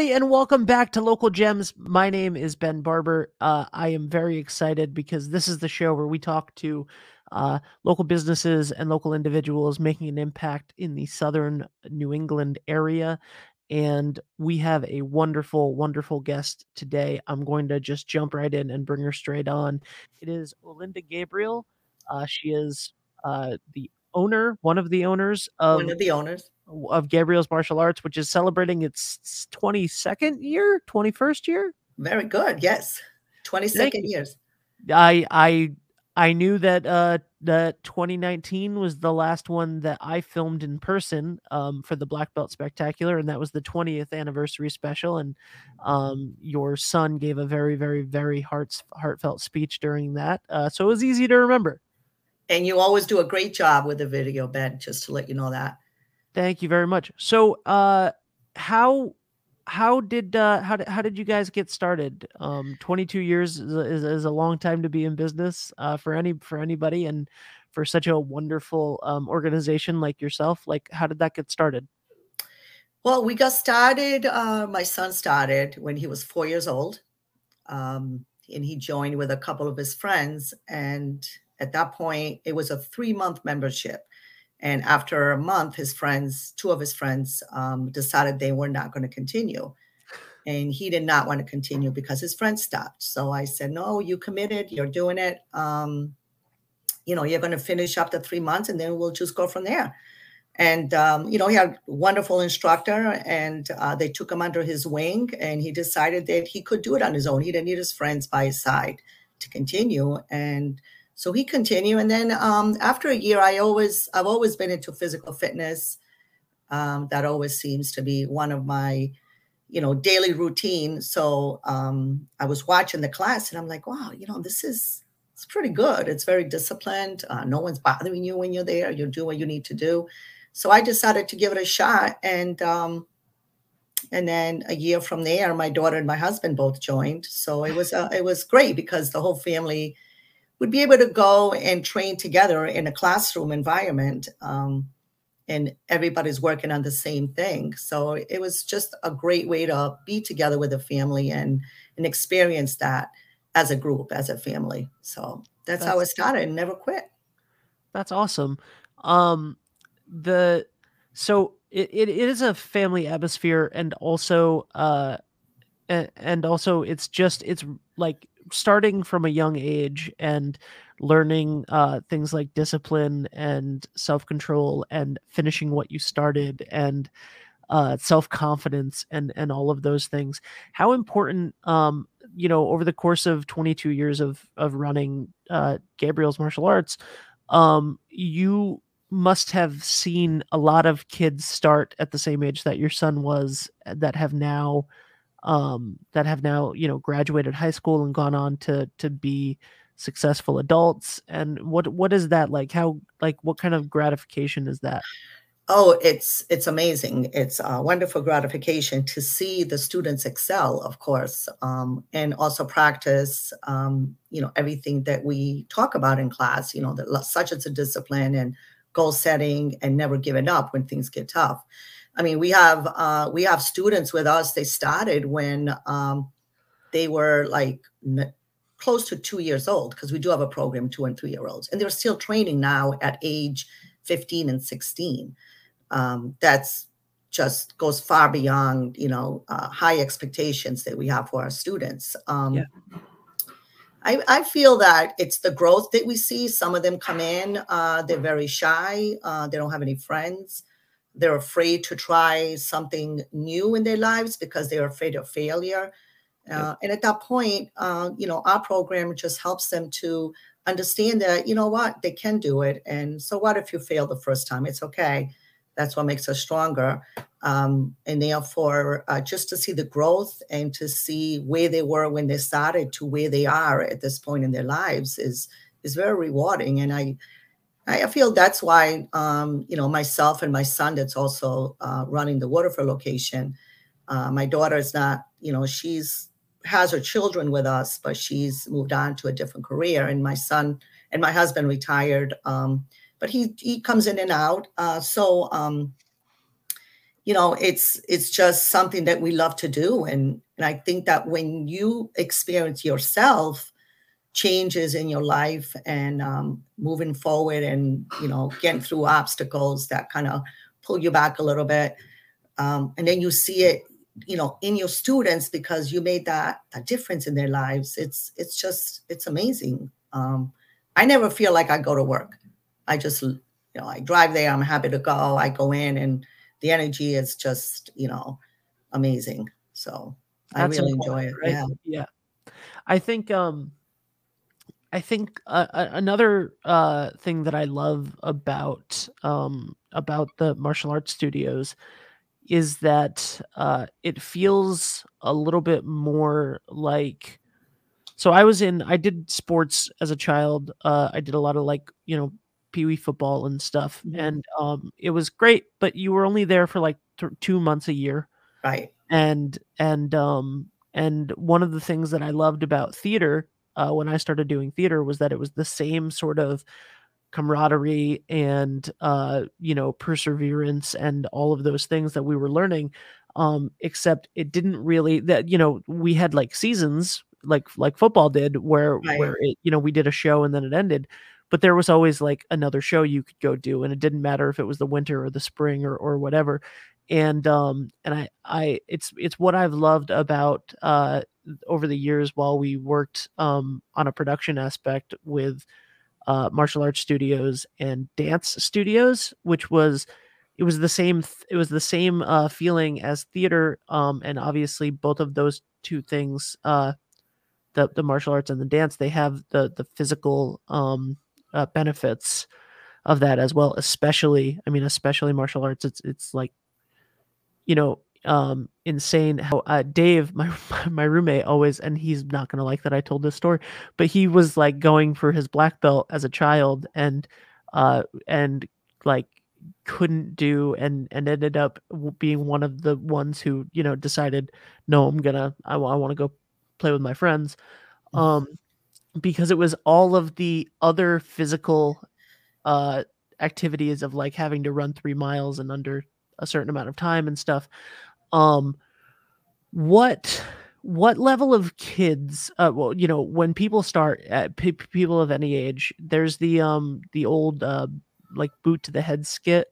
Everybody, and welcome back to Local Gems. My name is Ben Barber. Uh, I am very excited because this is the show where we talk to uh, local businesses and local individuals making an impact in the southern New England area. And we have a wonderful, wonderful guest today. I'm going to just jump right in and bring her straight on. It is Olinda Gabriele. Uh, she is uh, the owner, one of the owners of one of the owners of Gabriele's Martial Arts, which is celebrating its 22nd year, 21st year. Very good. Yes. 22nd years. I I I knew that uh that 2019 was the last one that I filmed in person um for the Black Belt Spectacular and that was the 20th anniversary special and um your son gave a very very very heart heartfelt speech during that. Uh so it was easy to remember. And you always do a great job with the video, Ben, just to let you know that. Thank you very much. So, uh, how how did uh, how did how did you guys get started? Um, 22 years is is, is a long time to be in business uh, for any for anybody, and for such a wonderful um, organization like yourself. Like, how did that get started? Well, we got started. Uh, my son started when he was four years old, um, and he joined with a couple of his friends. And at that point, it was a three month membership. And after a month, his friends, two of his friends, um, decided they were not going to continue. And he did not want to continue because his friends stopped. So I said, No, you committed, you're doing it. Um, you know, you're going to finish up the three months and then we'll just go from there. And, um, you know, he had a wonderful instructor and uh, they took him under his wing and he decided that he could do it on his own. He didn't need his friends by his side to continue. And, so he continued, and then um, after a year, I always I've always been into physical fitness. Um, that always seems to be one of my, you know, daily routine. So um, I was watching the class, and I'm like, wow, you know, this is it's pretty good. It's very disciplined. Uh, no one's bothering you when you're there. You do what you need to do. So I decided to give it a shot, and um, and then a year from there, my daughter and my husband both joined. So it was uh, it was great because the whole family would be able to go and train together in a classroom environment um, and everybody's working on the same thing. So it was just a great way to be together with a family and and experience that as a group as a family. So that's, that's how it started and never quit. That's awesome. Um the so it, it is a family atmosphere and also uh and also it's just it's like starting from a young age and learning uh, things like discipline and self control and finishing what you started and uh, self confidence and and all of those things. How important, um, you know, over the course of 22 years of of running uh, Gabriele's martial arts, um, you must have seen a lot of kids start at the same age that your son was that have now um, that have now you know graduated high school and gone on to to be successful adults and what what is that like? How like what kind of gratification is that? Oh it's it's amazing. It's a wonderful gratification to see the students excel of course um, and also practice um, you know everything that we talk about in class you know that such as a discipline and goal setting and never giving up when things get tough I mean, we have uh, we have students with us. They started when um, they were like close to two years old because we do have a program two and three year olds, and they're still training now at age fifteen and sixteen. Um, that's just goes far beyond you know uh, high expectations that we have for our students. Um, yeah. I, I, feel that it's the growth that we see. Some of them come in, uh, they're very shy, uh, they don't have any friends they're afraid to try something new in their lives because they're afraid of failure. Uh, and at that point, uh, you know, our program just helps them to understand that, you know what, they can do it. And so what if you fail the first time? It's okay. that's what makes us stronger. Um, and therefore, uh, just to see the growth and to see where they were when they started to where they are at this point in their lives is is very rewarding. And I I feel that's why um, you know myself and my son that's also uh, running the Waterford location. Uh, my daughter is not, you know, she's has her children with us, but she's moved on to a different career. And my son and my husband retired. Um, but he he comes in and out. Uh, so um, you know, it's it's just something that we love to do, and and I think that when you experience yourself changes in your life and um, moving forward, and you know, getting through obstacles that kind of pull you back a little bit, um, and then you see it you know in your students because you made that a difference in their lives it's it's just it's amazing um i never feel like i go to work I just, you know, I drive there. I'm happy to go. I go in, and the energy is just, you know, amazing. So That's I really enjoy it. Right? Yeah, yeah. I think, um, I think uh, another uh, thing that I love about um, about the martial arts studios is that uh, it feels a little bit more like. So I was in. I did sports as a child. Uh, I did a lot of like you know pee wee football and stuff, mm-hmm. and um, it was great. But you were only there for like th- two months a year, right? And and um and one of the things that I loved about theater uh, when I started doing theater was that it was the same sort of camaraderie and uh, you know perseverance and all of those things that we were learning um, except it didn't really that you know we had like seasons like like football did where right. where it you know we did a show and then it ended but there was always like another show you could go do and it didn't matter if it was the winter or the spring or or whatever and um and i i it's it's what i've loved about uh over the years while we worked um on a production aspect with uh martial arts studios and dance studios which was it was the same it was the same uh feeling as theater um and obviously both of those two things uh the the martial arts and the dance they have the the physical um uh, benefits of that as well especially i mean especially martial arts it's it's like you know um insane how uh, dave my my roommate always and he's not going to like that i told this story but he was like going for his black belt as a child and uh and like couldn't do and and ended up being one of the ones who you know decided no i'm gonna i, I want to go play with my friends mm. um because it was all of the other physical uh activities of like having to run 3 miles in under a certain amount of time and stuff um what what level of kids uh well you know when people start at p- people of any age there's the um the old uh like boot to the head skit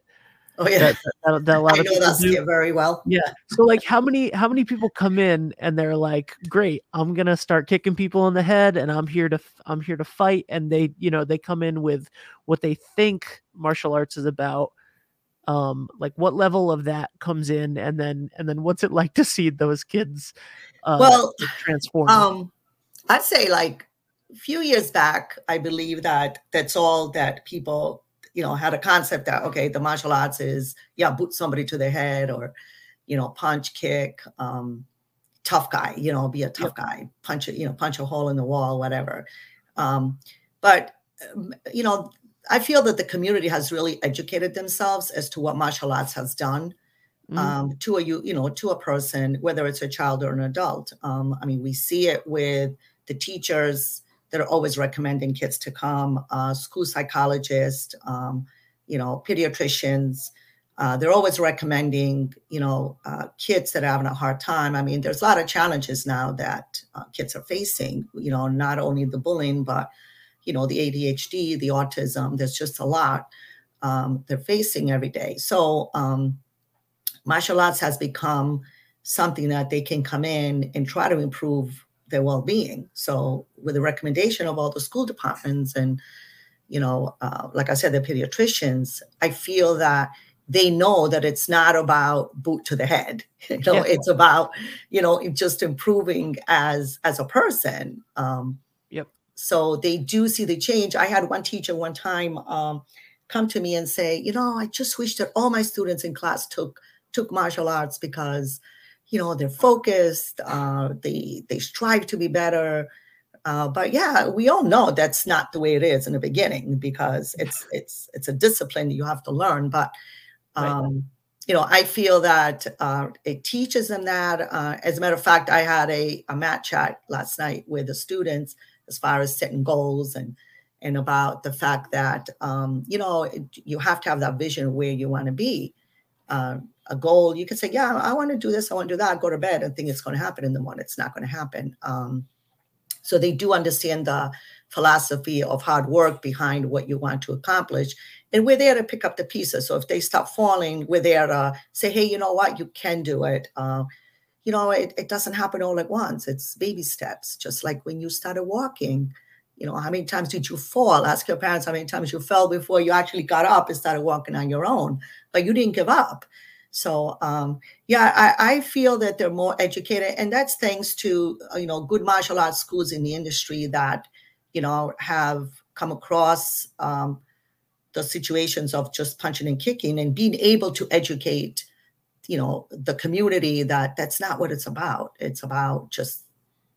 Oh yeah, that, that, that a lot I of know that do. very well. Yeah. So like, how many how many people come in and they're like, "Great, I'm gonna start kicking people in the head, and I'm here to I'm here to fight." And they, you know, they come in with what they think martial arts is about. Um, like what level of that comes in, and then and then what's it like to see those kids? Uh, well, transform. Um, I'd say like a few years back, I believe that that's all that people you know, had a concept that okay, the martial arts is yeah, boot somebody to the head or, you know, punch, kick, um, tough guy, you know, be a tough guy, punch it, you know, punch a hole in the wall, whatever. Um, but um, you know, I feel that the community has really educated themselves as to what martial arts has done mm. um, to a you you know to a person, whether it's a child or an adult. Um, I mean, we see it with the teachers that are always recommending kids to come, uh, school psychologists, um, you know, pediatricians. Uh, they're always recommending, you know, uh, kids that are having a hard time. I mean, there's a lot of challenges now that uh, kids are facing, you know, not only the bullying, but, you know, the ADHD, the autism. There's just a lot um, they're facing every day. So um, martial arts has become something that they can come in and try to improve their well-being. So with the recommendation of all the school departments and, you know, uh, like I said, the pediatricians, I feel that they know that it's not about boot to the head. You know, yeah. it's about, you know, just improving as as a person. Um, yep. So they do see the change. I had one teacher one time. Um, come to me and say, you know, I just wish that all my students in class took took martial arts because, you know, they're focused, uh, they they strive to be better. Uh, but yeah, we all know that's not the way it is in the beginning because it's it's it's a discipline you have to learn. But um, right. you know, I feel that uh, it teaches them that. Uh, as a matter of fact, I had a, a mat chat last night with the students as far as setting goals and and about the fact that um, you know it, you have to have that vision of where you want to be. Uh, a goal, you can say, "Yeah, I want to do this. I want to do that." Go to bed and think it's going to happen in the morning. It's not going to happen. Um, so they do understand the philosophy of hard work behind what you want to accomplish, and we're there to pick up the pieces. So if they stop falling, we're there to say, "Hey, you know what? You can do it." Uh, you know, it, it doesn't happen all at once. It's baby steps, just like when you started walking you know, how many times did you fall? Ask your parents how many times you fell before you actually got up and started walking on your own, but you didn't give up. So um, yeah, I, I, feel that they're more educated, and that's thanks to you know good martial arts schools in the industry that you know have come across um, the situations of just punching and kicking and being able to educate you know the community that that's not what it's about. It's about just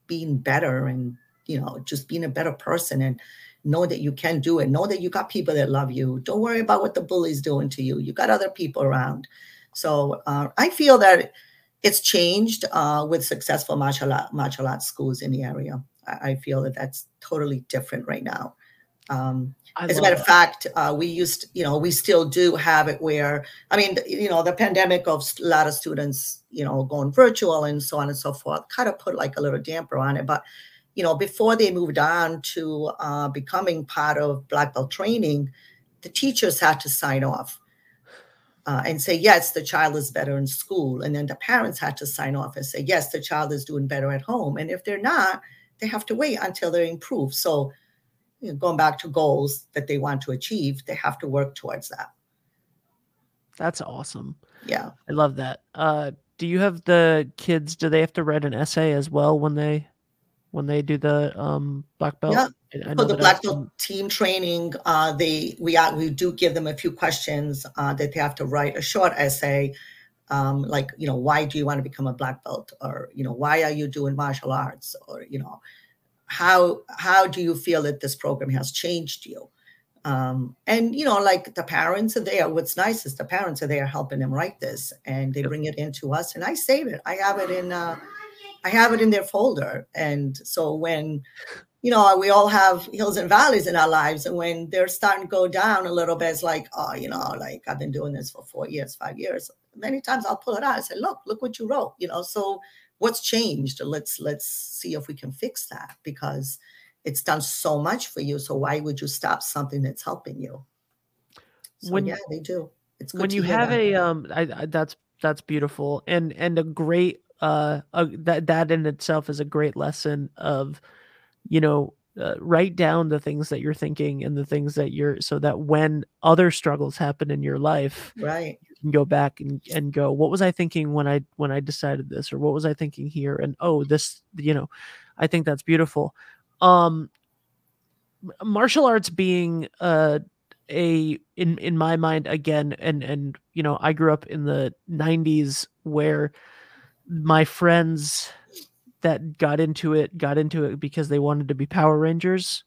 being better and you know, just being a better person and know that you can do it. Know that you got people that love you. Don't worry about what the bully's doing to you. You got other people around. So uh, I feel that it's changed uh, with successful martial art, martial arts schools in the area. I, I feel that that's totally different right now. Um, as a matter of fact, uh, we used, you know, we still do have it where, I mean, you know, the pandemic of a lot of students, you know, going virtual and so on and so forth, kind of put like a little damper on it. But you know, before they moved on to uh, becoming part of black belt training, the teachers had to sign off uh, and say, yes, the child is better in school. And then the parents had to sign off and say, yes, the child is doing better at home. And if they're not, they have to wait until they're improved. So, you know, going back to goals that they want to achieve, they have to work towards that. That's awesome. Yeah. I love that. Uh, do you have the kids, do they have to write an essay as well when they when they do the um, black belt? Yeah. For the black belt team training, uh, they we are, we do give them a few questions uh, that they have to write a short essay, um, like you know why do you want to become a black belt, or you know why are you doing martial arts, or you know how how do you feel that this program has changed you, um, and you know like the parents are there. What's nice is the parents are there helping them write this, and they bring it into us, and I save it. I have it in. Uh, I have it in their folder. And so when, you know, we all have hills and valleys in our lives. And when they're starting to go down a little bit, it's like, oh, you know, like I've been doing this for four years, five years. Many times I'll pull it out and say, look, look what you wrote, you know, so what's changed? Let's let's see if we can fix that because it's done so much for you. So why would you stop something that's helping you? So when, yeah, they do. It's when you have that. a um I, I, that's that's beautiful and and a great uh, that that in itself is a great lesson of, you know, uh, write down the things that you're thinking and the things that you're so that when other struggles happen in your life, right, you can go back and and go, what was I thinking when I when I decided this, or what was I thinking here, and oh, this, you know, I think that's beautiful. Um, martial arts being uh a in in my mind again and and you know i grew up in the 90s where my friends that got into it got into it because they wanted to be Power Rangers,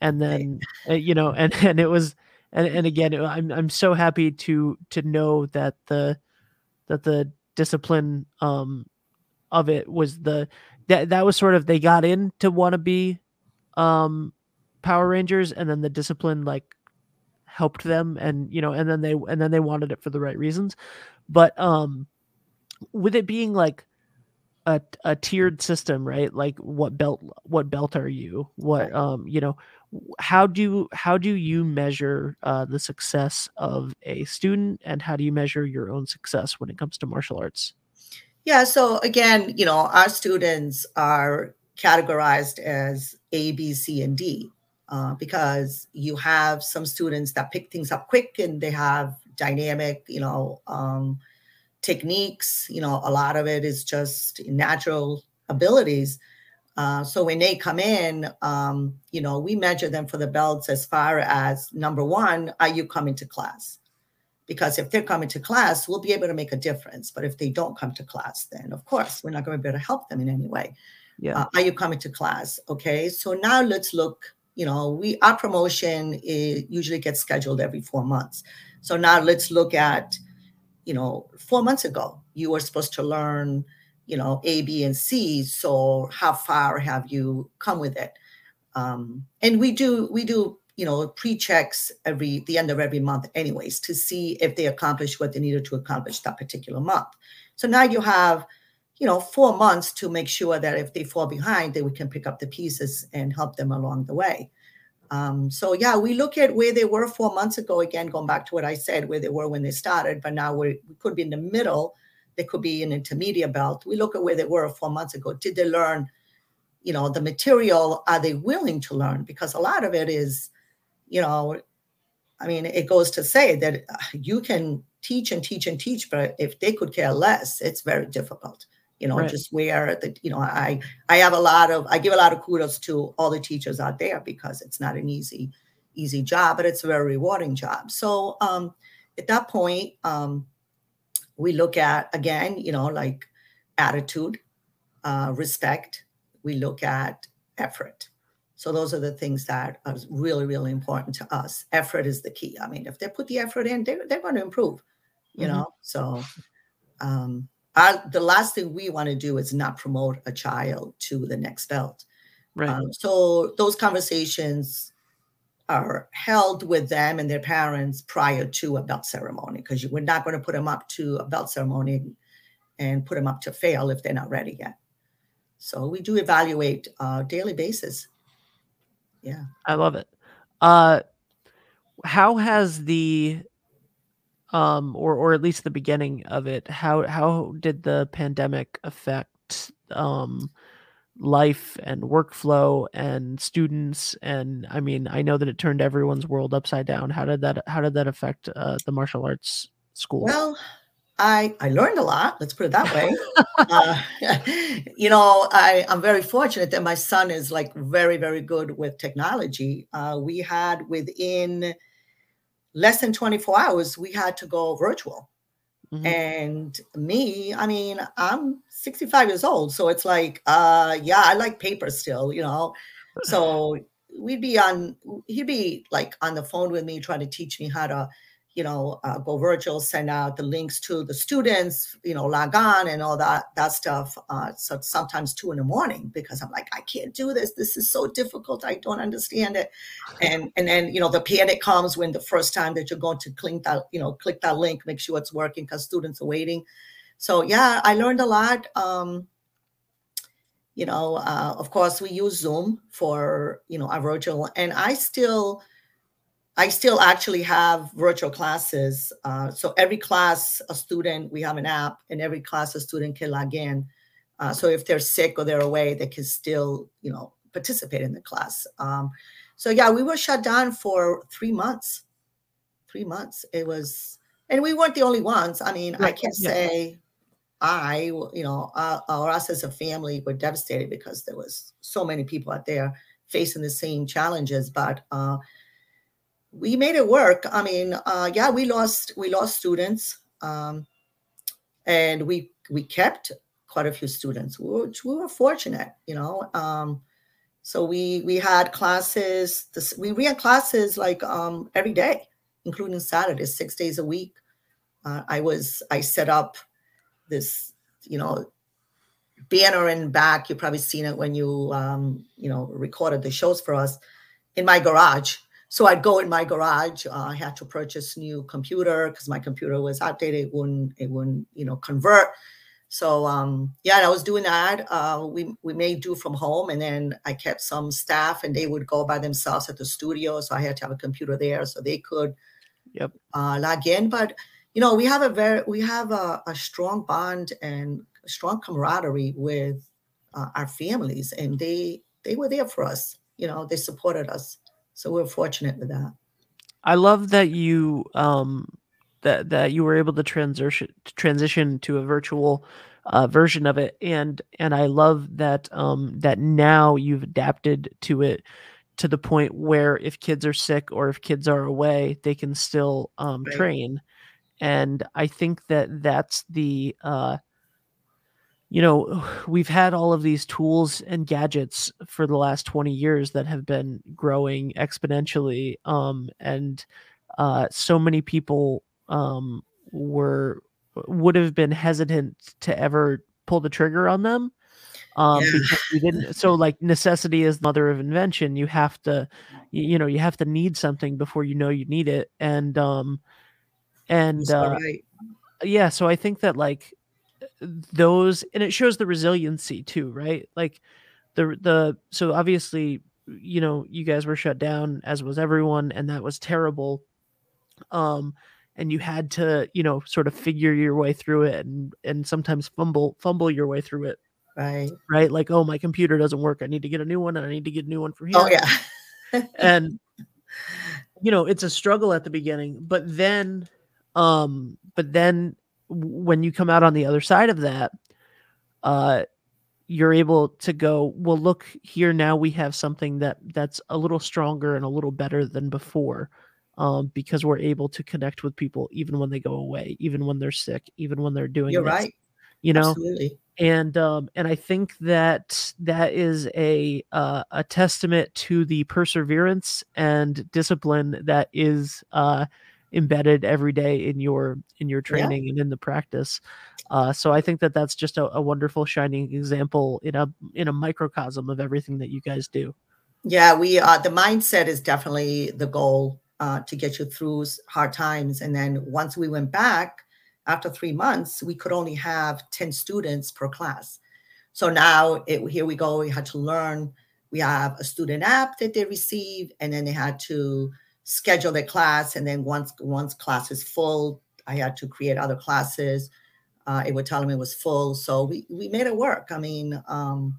and then uh, you know, and and it was, and and again, I'm I'm so happy to to know that the that the discipline um of it was the that that was sort of they got in to want to be um Power Rangers, and then the discipline like helped them, and you know, and then they and then they wanted it for the right reasons, but um with it being like a, a tiered system right? Like what belt what belt are you? What um you know how do how do you measure uh, the success of a student and how do you measure your own success when it comes to martial arts? Yeah so again you know our students are categorized as a b c and d uh, because you have some students that pick things up quick and they have dynamic you know um, techniques. You know, a lot of it is just natural abilities. Uh, so when they come in, um, you know, we measure them for the belts as far as number one, are you coming to class? Because if they're coming to class, we'll be able to make a difference. But if they don't come to class, then of course we're not going to be able to help them in any way. Yeah. Uh, are you coming to class? Okay. So now let's look. You know, we our promotion is, usually gets scheduled every four months. So now let's look at, you know, four months ago you were supposed to learn you know, A, B, and C. So how far have you come with it? Um, and we do we do you know pre-checks every the end of every month anyways to see if they accomplished what they needed to accomplish that particular month. So now you have you know four months to make sure that if they fall behind, that we can pick up the pieces and help them along the way. Um, so yeah, we look at where they were four months ago. Again, going back to what I said, where they were when they started, but now we could be in the middle they could be an intermediate belt. We look at where they were four months ago. Did they learn, you know, the material? Are they willing to learn? Because a lot of it is, you know, I mean, it goes to say that uh, you can teach and teach and teach, but if they could care less, it's very difficult. You know, right. just where the, you know, I I have a lot of I give a lot of kudos to all the teachers out there because it's not an easy easy job, but it's a very rewarding job. So um, at that point, um, we look at again you know like attitude uh, respect we look at effort so those are the things that are really really important to us effort is the key i mean if they put the effort in they're, they're going to improve you mm-hmm. know so um our, the last thing we want to do is not promote a child to the next belt right um, so those conversations are held with them and their parents prior to a belt ceremony because we're not going to put them up to a belt ceremony and put them up to fail if they're not ready yet. So we do evaluate uh, daily basis. Yeah, I love it. Uh, how has the um or or at least the beginning of it how how did the pandemic affect um life and workflow and students? And i mean i know that it turned everyone's world upside down. How did that how did that affect uh, the martial arts school? Well i i learned a lot let's put it that way. Uh, you know i i'm very fortunate that my son is like very very good with technology. Uh, we had within less than 24 hours we had to go virtual Mm-hmm. And me, I mean, I'm 65 years old. So it's like, uh, yeah, I like paper still, you know. So we'd be on, he'd be like on the phone with me trying to teach me how to you know, uh, go virtual, send out the links to the students, you know, log on and all that that stuff. Uh, so sometimes two in the morning because I'm like, I can't do this. This is so difficult. I don't understand it. And and then you know the panic comes when the first time that you're going to click that you know click that link, make sure it's working because students are waiting. So yeah, I learned a lot. Um, you know, uh, of course, we use Zoom for you know our virtual, and I still I still actually have virtual classes. Uh, so every class, a student, we have an app, and every class, a student can log in. Uh, so if they're sick or they're away, they can still, you know, participate in the class. Um, so yeah, we were shut down for three months. Three months. It was, and we weren't the only ones. I mean, I can't yeah. say I, you know, uh, or us as a family were devastated because there was so many people out there facing the same challenges. But uh, we made it work. I mean, uh, yeah, we lost we lost students, um, and we we kept quite a few students, which we were fortunate, you know. Um, so we we had classes. This, we ran classes like um, every day, including Saturdays, six days a week. Uh, I was I set up this, you know, banner in back. You've probably seen it when you um, you know recorded the shows for us in my garage so I'd go in my garage. Uh, I had to purchase new computer because my computer was outdated. It wouldn't, it wouldn't, you know, convert. So um, yeah, I was doing that. Uh, we we made do from home, and then I kept some staff, and they would go by themselves at the studio. So I had to have a computer there, so they could yep. uh, log in. But you know, we have a very we have a, a strong bond and strong camaraderie with uh, our families, and they they were there for us. You know, they supported us. So we're fortunate with that. I love that you um that that you were able to transition transition to a virtual uh, version of it, and and I love that um, that now you've adapted to it to the point where if kids are sick or if kids are away, they can still um, Right. train, and I think that that's the uh, you know we've had all of these tools and gadgets for the last 20 years that have been growing exponentially um, and uh, so many people um, were would have been hesitant to ever pull the trigger on them um Yeah. because we didn't so like necessity is the mother of invention you have to you, you know you have to need something before you know you need it and um and uh right. yeah so i think that like those and it shows the resiliency too right? Like the the so obviously you know you guys were shut down as was everyone and that was terrible. Um and you had to you know sort of figure your way through it and and sometimes fumble fumble your way through it. Right. right? Like oh my computer doesn't work. I need to get a new one and i need to get a new one for here. Oh yeah. and you know it's a struggle at the beginning but then um but then when you come out on the other side of that uh you're able to go well look here now we have something that that's a little stronger and a little better than before um because we're able to connect with people even when they go away even when they're sick even when they're doing You're this, right. you know Absolutely. and um and i think that that is a uh, a testament to the perseverance and discipline that is uh embedded every day in your in your Yeah. training and in the practice uh so i think that that's just a, a wonderful shining example in a in a microcosm of everything that you guys do Yeah, we uh the mindset is definitely the goal uh to get you through hard times. And then once we went back after three months, we could only have 10 students per class. So now it, here we go. We had to learn. We have a student app that they receive, and then they had to schedule the class. And then once once class is full, I had to create other classes. Uh, it would tell them it was full. So we we made it work. I mean, um,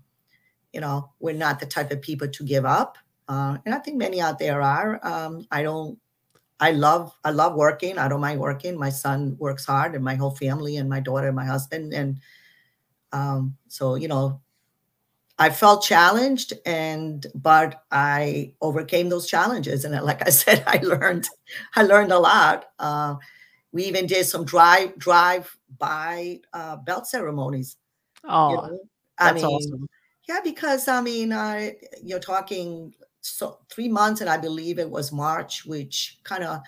you know, we're not the type of people to give up. Uh, and I think many out there are. Um, I don't. I love. I love working. I don't mind working. My son works hard, and my whole family, and my daughter, and my husband, and um, so you know, I felt challenged, and but I overcame those challenges. And like I said, I learned. I learned a lot. Uh, we even did some drive drive by uh, belt ceremonies. You oh know? I that's mean, awesome yeah, because I mean, uh, you're talking so three months, and I believe it was March, which kind of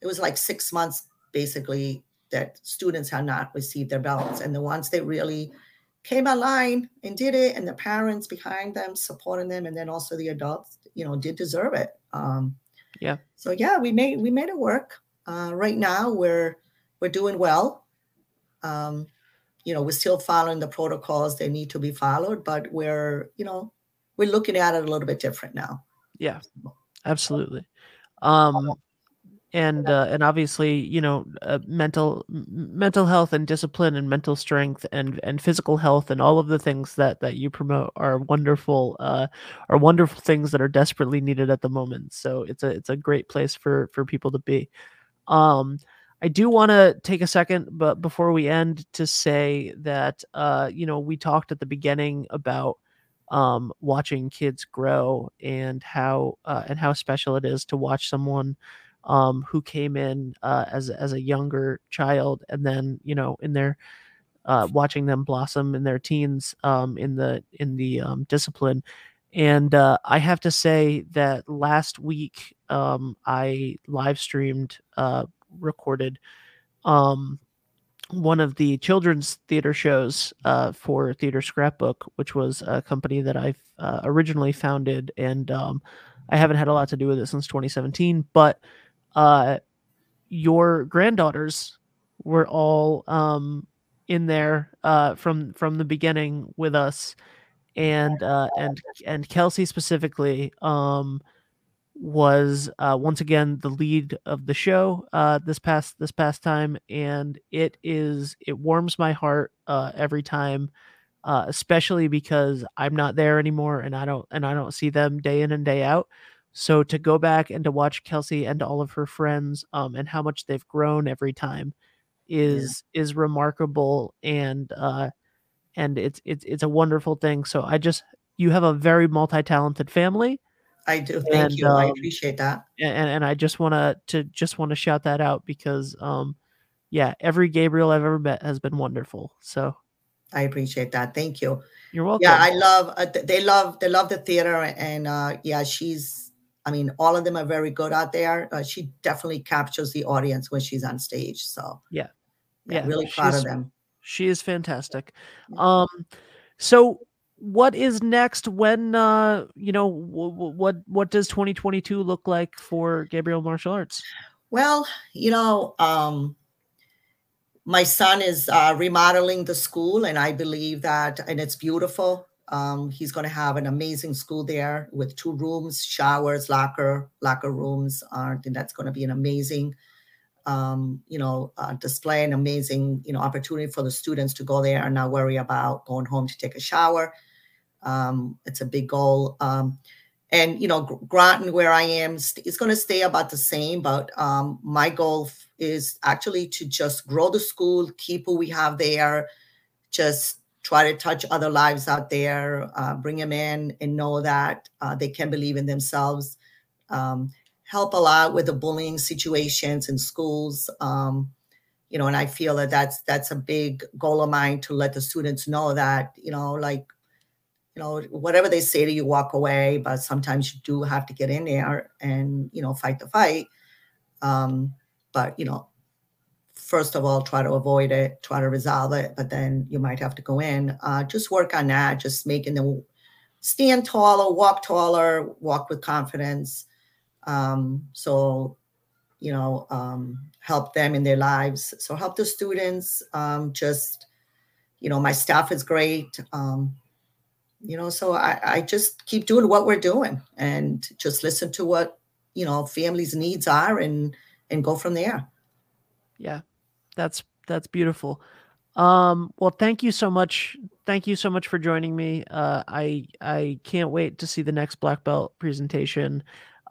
it was like six months basically that students had not received their belts, and the ones that really came online and did it, and the parents behind them supporting them, and then also the adults, you know, did deserve it. Um, Yeah. So yeah, we made we made it work. Uh, right now, we're we're doing well. Um, you know, we're still following the protocols that need to be followed, but we're, you know, we're looking at it a little bit different now. yeah absolutely um and uh, and obviously you know uh, mental mental health and discipline and mental strength and and physical health and all of the things that that you promote are wonderful uh are wonderful things that are desperately needed at the moment. So it's a it's a great place for for people to be. Um I do want to take a second, but before we end, to say that uh, you know we talked at the beginning about um, watching kids grow and how uh, and how special it is to watch someone um, who came in uh, as as a younger child and then you know in their uh, watching them blossom in their teens um, in the in the um, discipline. And uh, I have to say that last week um, I live streamed, uh, recorded um, one of the children's theater shows uh, for Theater Scrapbook, which was a company that I uh, originally founded, and um, I haven't had a lot to do with it since 2017. But uh, your granddaughters were all um, in there uh, from from the beginning with us, and uh, and and Kelsey specifically um, was uh, once again the lead of the show uh, this past this past time, and it is it warms my heart uh, every time, uh, especially because I'm not there anymore, and I don't and I don't see them day in and day out. So to go back and to watch Kelsey and all of her friends, um, and how much they've grown every time, is is remarkable, and uh, and it's it's it's a wonderful thing. So I just you have a very multi-talented family. I do. Thank and, you. Um, I appreciate that. And and I just want to to just want to shout that out because um yeah, every Gabriele I've ever met has been wonderful. So I appreciate that. Thank you. You're welcome. Yeah, I love uh, they love they love the theater and uh yeah, she's I mean, all of them are very good out there. Uh, she definitely captures the audience when she's on stage. So yeah, yeah, yeah really proud of them. She is fantastic. Um, so what is next? When uh, you know, w- what what does 2022 look like for Gabriele Martial Arts? Well, you know, um, my son is uh, remodeling the school, and I believe that, and it's beautiful. Um, he's going to have an amazing school there with two rooms, showers, locker, locker rooms. Uh, I think that's going to be an amazing um, you know, uh, display an amazing, you know, opportunity for the students to go there and not worry about going home to take a shower. Um, it's a big goal. Um, and, you know, Groton, where I am, is going to stay about the same. But um, my goal is actually to just grow the school, keep who we have there, just try to touch other lives out there, uh, bring them in and know that uh, they can believe in themselves. Um, help a lot with the bullying situations in schools. Um, you know, and I feel that that's that's a big goal of mine to let the students know that you know, like, you know, whatever they say to you, walk away. But sometimes you do have to get in there and you know fight the fight. Um, but you know, first of all, try to avoid it, try to resolve it. But then you might have to go in. Uh, just work on that. Just making them stand taller, walk taller, walk with confidence um, so, you know, um, help them in their lives. So help the students. Um, just, you know, my staff is great. Um, you know, so I, I just keep doing what we're doing and just listen to what you know families' needs are and and go from there. Yeah, that's that's beautiful. Um, well, thank you so much. Thank you so much for joining me. Uh, I I can't wait to see the next black belt presentation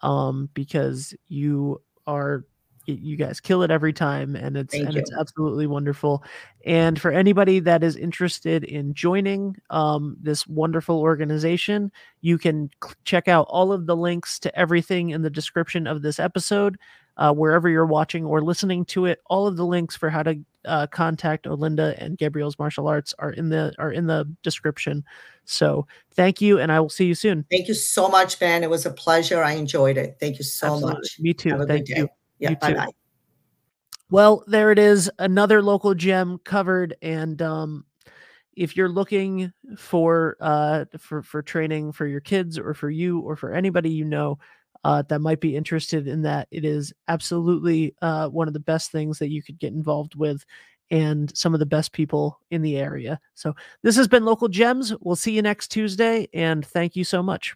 um, because you are you guys kill it every time and it's Thank and you. it's absolutely wonderful and for anybody that is interested in joining um, this wonderful organization you can check out all of the links to everything in the description of this episode uh, wherever you're watching or listening to it all of the links for how to uh, contact olinda and gabriele's martial arts are in the are in the description so thank you, and I will see you soon. Thank you so much, Ben. It was a pleasure. I enjoyed it. Thank you so Absolutely. much. Me too. thank you. Yeah, you bye bye. Well, there it is, another local gem covered, and um, if you're looking for uh for for training for your kids or for you or for anybody you know uh, that might be interested in that, it is absolutely uh, one of the best things that you could get involved with and some of the best people in the area. So this has been Local Gems. We'll see you next Tuesday, and thank you so much.